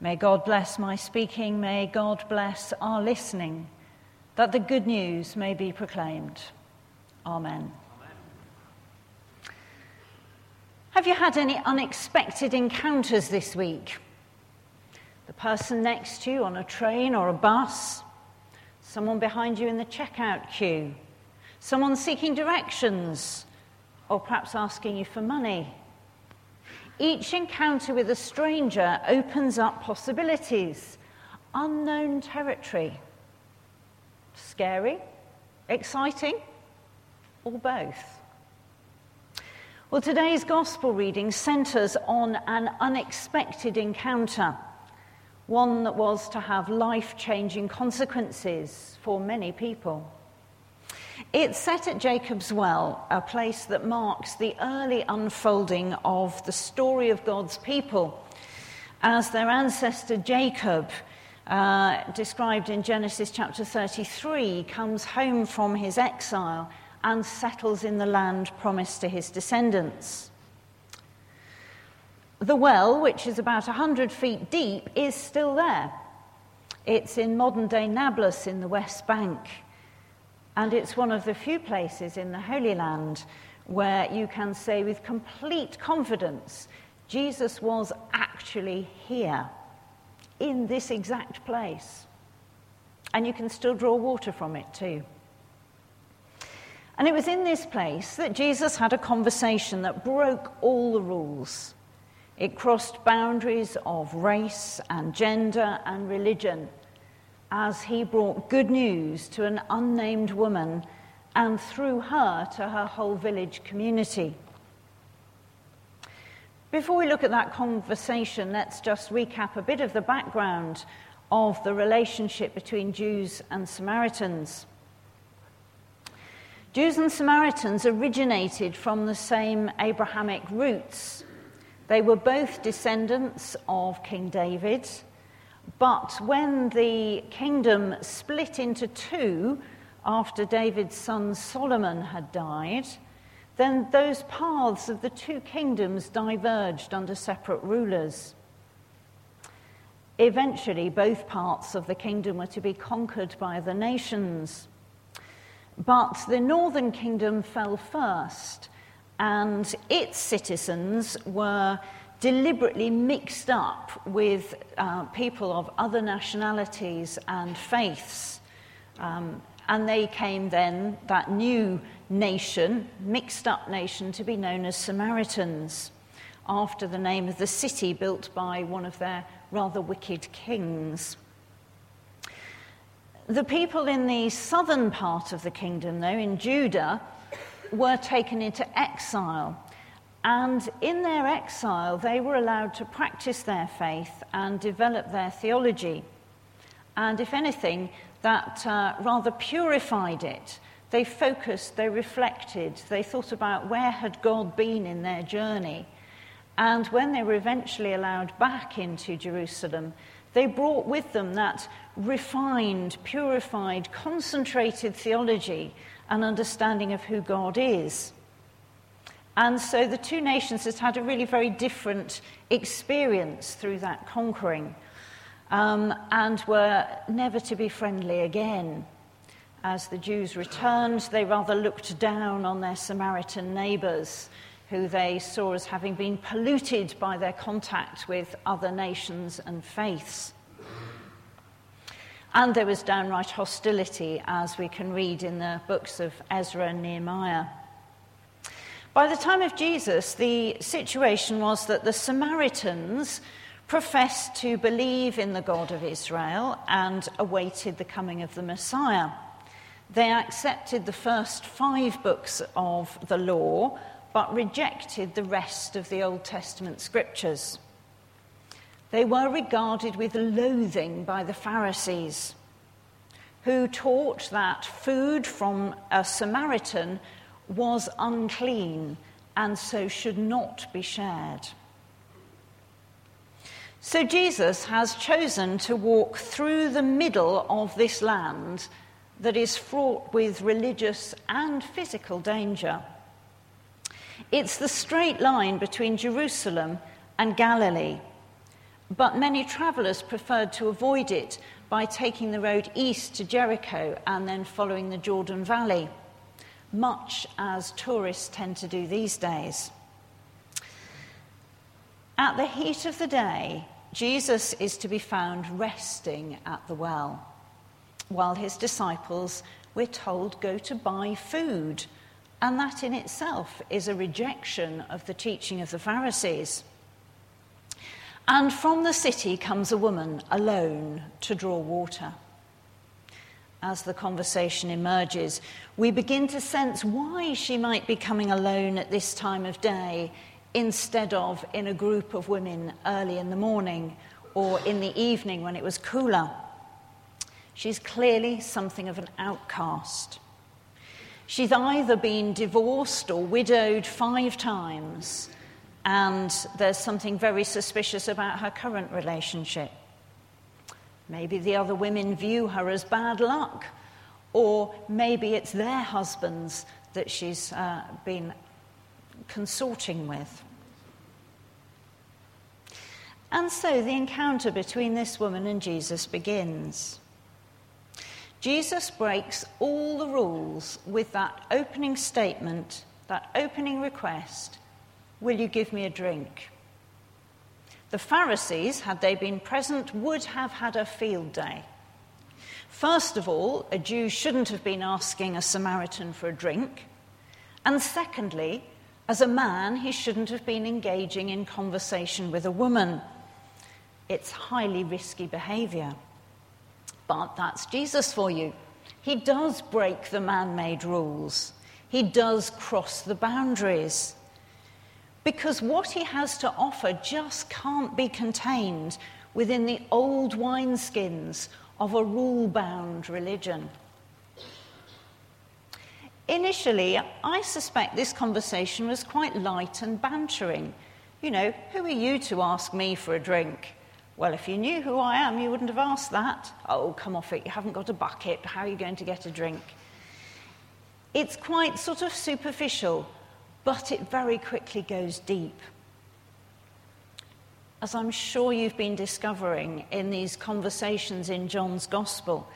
May God bless my speaking, may God bless our listening, that the good news may be proclaimed. Amen. Have you had any unexpected encounters this week? The person next to you on a train or a bus, someone behind you in the checkout queue, someone seeking directions, or perhaps asking you for money. Each encounter with a stranger opens up possibilities, unknown territory. Scary, exciting, or both? Well, today's gospel reading centres on an unexpected encounter, one that was to have life changing consequences for many people. It's set at Jacob's Well, a place that marks the early unfolding of the story of God's people as their ancestor Jacob, uh, described in Genesis chapter 33, comes home from his exile and settles in the land promised to his descendants. The well, which is about 100 feet deep, is still there. It's in modern day Nablus in the West Bank. And it's one of the few places in the Holy Land where you can say with complete confidence Jesus was actually here, in this exact place. And you can still draw water from it too. And it was in this place that Jesus had a conversation that broke all the rules. It crossed boundaries of race and gender and religion as he brought good news to an unnamed woman and through her to her whole village community. Before we look at that conversation, let's just recap a bit of the background of the relationship between Jews and Samaritans. Jews and Samaritans originated from the same Abrahamic roots. They were both descendants of King David, but when the kingdom split into two after David's son Solomon had died, then those paths of the two kingdoms diverged under separate rulers. Eventually, both parts of the kingdom were to be conquered by the nations. But the northern kingdom fell first, and its citizens were deliberately mixed up with uh, people of other nationalities and faiths. Um, and they came then, that new nation, mixed up nation, to be known as Samaritans, after the name of the city built by one of their rather wicked kings. The people in the southern part of the kingdom, though, in Judah, were taken into exile. And in their exile, they were allowed to practice their faith and develop their theology. And if anything, that uh, rather purified it. They focused, they reflected, they thought about where had God been in their journey. And when they were eventually allowed back into Jerusalem, they brought with them that refined, purified, concentrated theology and understanding of who God is. And so the two nations had had a really very different experience through that conquering um, and were never to be friendly again. As the Jews returned, they rather looked down on their Samaritan neighbors, who they saw as having been polluted by their contact with other nations and faiths. And there was downright hostility, as we can read in the books of Ezra and Nehemiah. By the time of Jesus, the situation was that the Samaritans professed to believe in the God of Israel and awaited the coming of the Messiah. They accepted the first five books of the law, but rejected the rest of the Old Testament scriptures. They were regarded with loathing by the Pharisees, who taught that food from a Samaritan was unclean and so should not be shared. So Jesus has chosen to walk through the middle of this land that is fraught with religious and physical danger. It's the straight line between Jerusalem and Galilee but many travellers preferred to avoid it by taking the road east to Jericho and then following the Jordan Valley, much as tourists tend to do these days. At the heat of the day, Jesus is to be found resting at the well, while his disciples, we're told, go to buy food. And that in itself is a rejection of the teaching of the Pharisees. And from the city comes a woman alone to draw water. As the conversation emerges, we begin to sense why she might be coming alone at this time of day instead of in a group of women early in the morning or in the evening when it was cooler. She's clearly something of an outcast. She's either been divorced or widowed five times and there's something very suspicious about her current relationship. Maybe the other women view her as bad luck, or maybe it's their husbands that she's uh, been consorting with. And so the encounter between this woman and Jesus begins. Jesus breaks all the rules with that opening statement, that opening request Will you give me a drink? The Pharisees, had they been present, would have had a field day. First of all, a Jew shouldn't have been asking a Samaritan for a drink. And secondly, as a man, he shouldn't have been engaging in conversation with a woman. It's highly risky behavior. But that's Jesus for you. He does break the man made rules, he does cross the boundaries because what he has to offer just can't be contained within the old wineskins of a rule bound religion. Initially, I suspect this conversation was quite light and bantering. You know, who are you to ask me for a drink? Well, if you knew who I am, you wouldn't have asked that. Oh, come off it, you haven't got a bucket. How are you going to get a drink? It's quite sort of superficial but it very quickly goes deep. As I'm sure you've been discovering in these conversations in John's Gospel,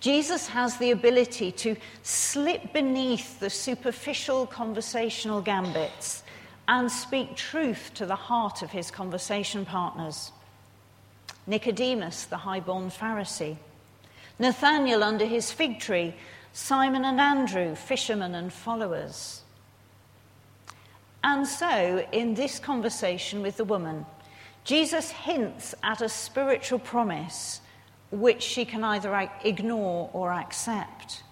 Jesus has the ability to slip beneath the superficial conversational gambits and speak truth to the heart of his conversation partners. Nicodemus, the high-born Pharisee, Nathanael under his fig tree, Simon and Andrew, fishermen and followers. And so, in this conversation with the woman, Jesus hints at a spiritual promise which she can either ignore or accept.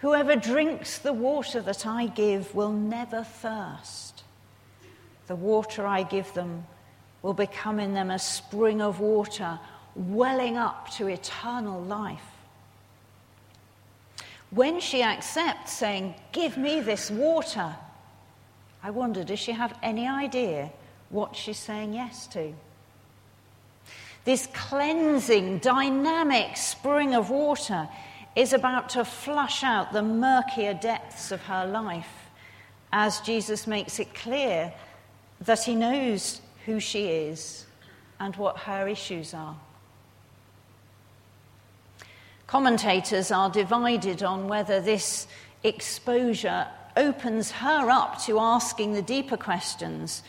Whoever drinks the water that I give will never thirst. The water I give them will become in them a spring of water welling up to eternal life. When she accepts, saying, Give me this water, I wonder, does she have any idea what she's saying yes to? This cleansing, dynamic spring of water is about to flush out the murkier depths of her life as Jesus makes it clear that he knows who she is and what her issues are. Commentators are divided on whether this exposure opens her up to asking the deeper questions,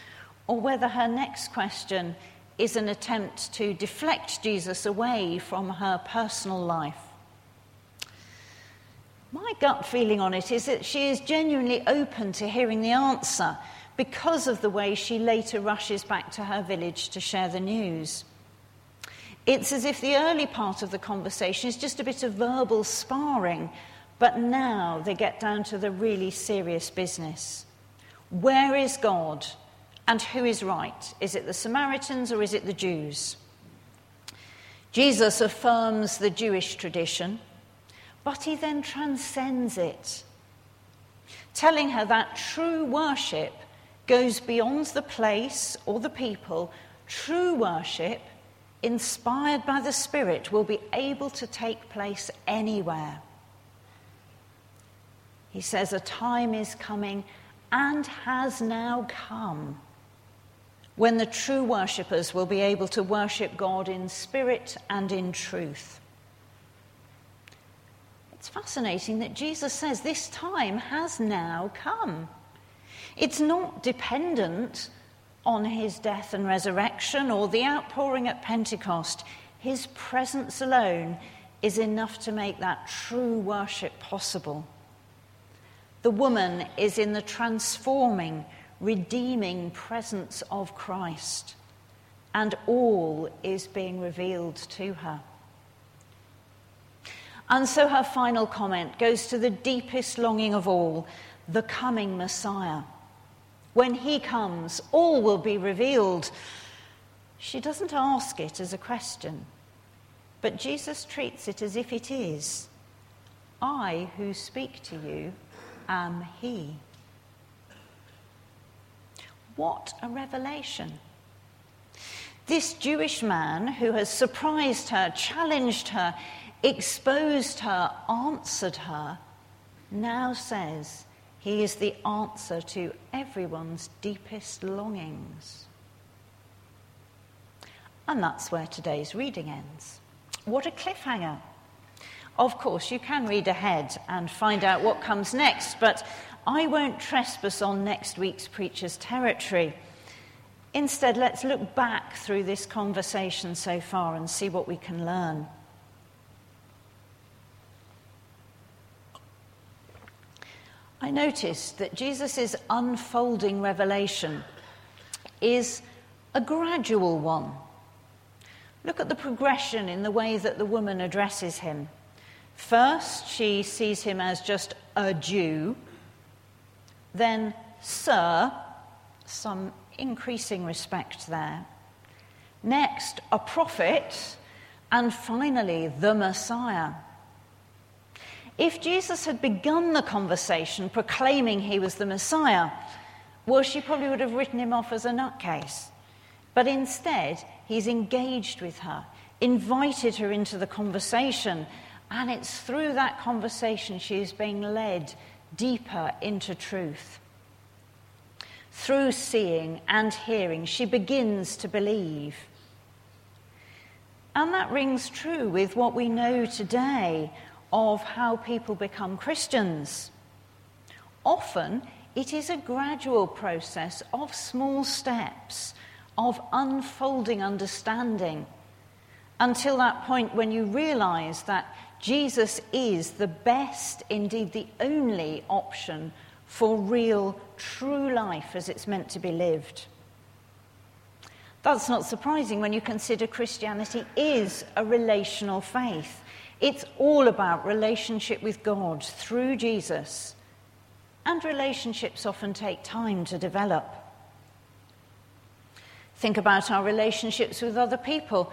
or whether her next question is an attempt to deflect Jesus away from her personal life. My gut feeling on it is that she is genuinely open to hearing the answer because of the way she later rushes back to her village to share the news. It's as if the early part of the conversation is just a bit of verbal sparring but now they get down to the really serious business. Where is God and who is right? Is it the Samaritans or is it the Jews? Jesus affirms the Jewish tradition, but he then transcends it, telling her that true worship goes beyond the place or the people. True worship, inspired by the Spirit, will be able to take place anywhere. He says, A time is coming and has now come when the true worshippers will be able to worship God in spirit and in truth. It's fascinating that Jesus says this time has now come. It's not dependent on his death and resurrection or the outpouring at Pentecost. His presence alone is enough to make that true worship possible. The woman is in the transforming, redeeming presence of Christ, and all is being revealed to her. And so her final comment goes to the deepest longing of all the coming Messiah. When he comes, all will be revealed. She doesn't ask it as a question, but Jesus treats it as if it is. I who speak to you am he. What a revelation! This Jewish man who has surprised her, challenged her, exposed her, answered her, now says he is the answer to everyone's deepest longings. And that's where today's reading ends. What a cliffhanger! Of course, you can read ahead and find out what comes next, but I won't trespass on next week's preacher's territory. Instead, let's look back through this conversation so far and see what we can learn. I noticed that Jesus' unfolding revelation is a gradual one. Look at the progression in the way that the woman addresses him. First, she sees him as just a Jew, then, Sir, some increasing respect there. Next, a prophet, and finally, the Messiah. If Jesus had begun the conversation proclaiming he was the Messiah, well, she probably would have written him off as a nutcase. But instead, he's engaged with her, invited her into the conversation, and it's through that conversation she is being led deeper into truth. Through seeing and hearing, she begins to believe. And that rings true with what we know today of how people become Christians. Often, it is a gradual process of small steps, of unfolding understanding, until that point when you realize that Jesus is the best, indeed the only option for real, true life as it's meant to be lived. That's not surprising when you consider Christianity is a relational faith. It's all about relationship with God through Jesus. And relationships often take time to develop. Think about our relationships with other people.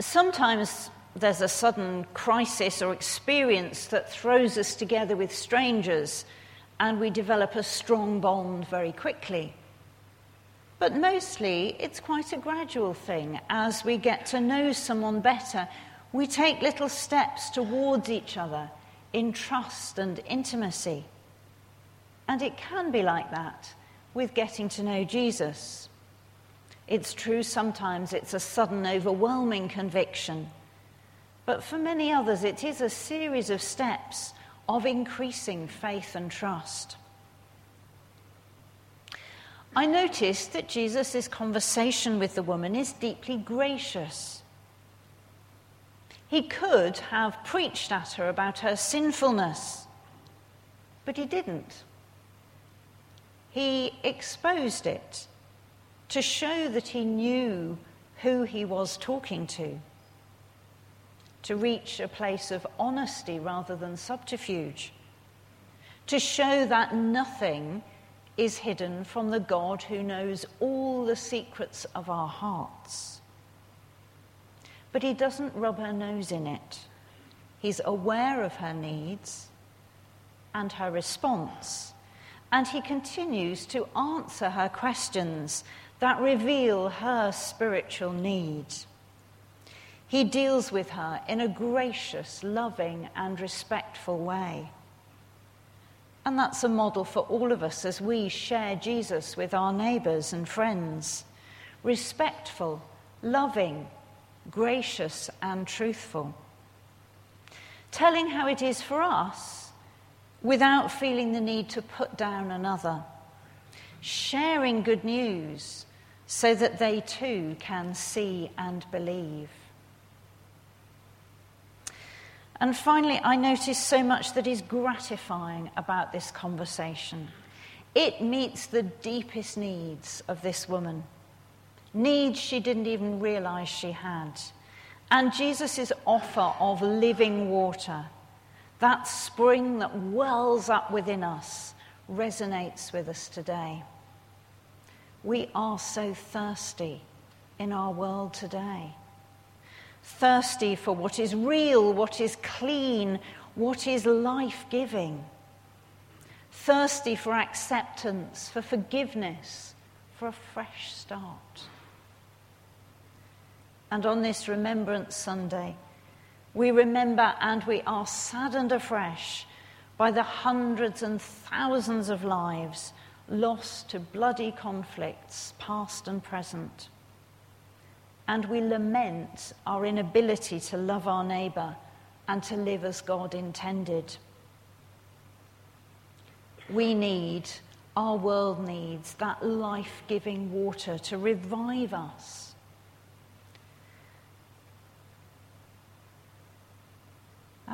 Sometimes there's a sudden crisis or experience that throws us together with strangers, and we develop a strong bond very quickly. But mostly, it's quite a gradual thing. As we get to know someone better, we take little steps towards each other in trust and intimacy. And it can be like that with getting to know Jesus. It's true sometimes it's a sudden, overwhelming conviction. But for many others, it is a series of steps of increasing faith and trust. I noticed that Jesus' conversation with the woman is deeply gracious. He could have preached at her about her sinfulness, but he didn't. He exposed it to show that he knew who he was talking to to reach a place of honesty rather than subterfuge, to show that nothing is hidden from the God who knows all the secrets of our hearts. But he doesn't rub her nose in it. He's aware of her needs and her response, and he continues to answer her questions that reveal her spiritual needs. He deals with her in a gracious, loving, and respectful way. And that's a model for all of us as we share Jesus with our neighbours and friends. respectful, loving, gracious, and truthful. Telling how it is for us without feeling the need to put down another. Sharing good news so that they too can see and believe. And finally, I notice so much that is gratifying about this conversation. It meets the deepest needs of this woman, needs she didn't even realize she had. And Jesus' offer of living water, that spring that wells up within us, resonates with us today. We are so thirsty in our world today. Thirsty for what is real, what is clean, what is life giving. Thirsty for acceptance, for forgiveness, for a fresh start. And on this Remembrance Sunday, we remember and we are saddened afresh by the hundreds and thousands of lives lost to bloody conflicts, past and present. And we lament our inability to love our neighbour and to live as God intended. We need, our world needs, that life giving water to revive us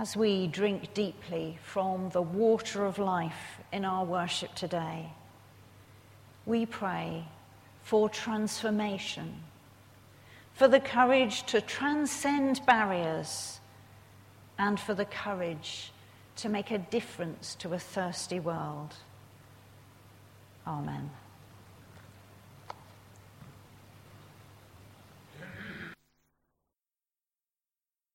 as we drink deeply from the water of life in our worship today, we pray for transformation, for the courage to transcend barriers, and for the courage to make a difference to a thirsty world. Amen.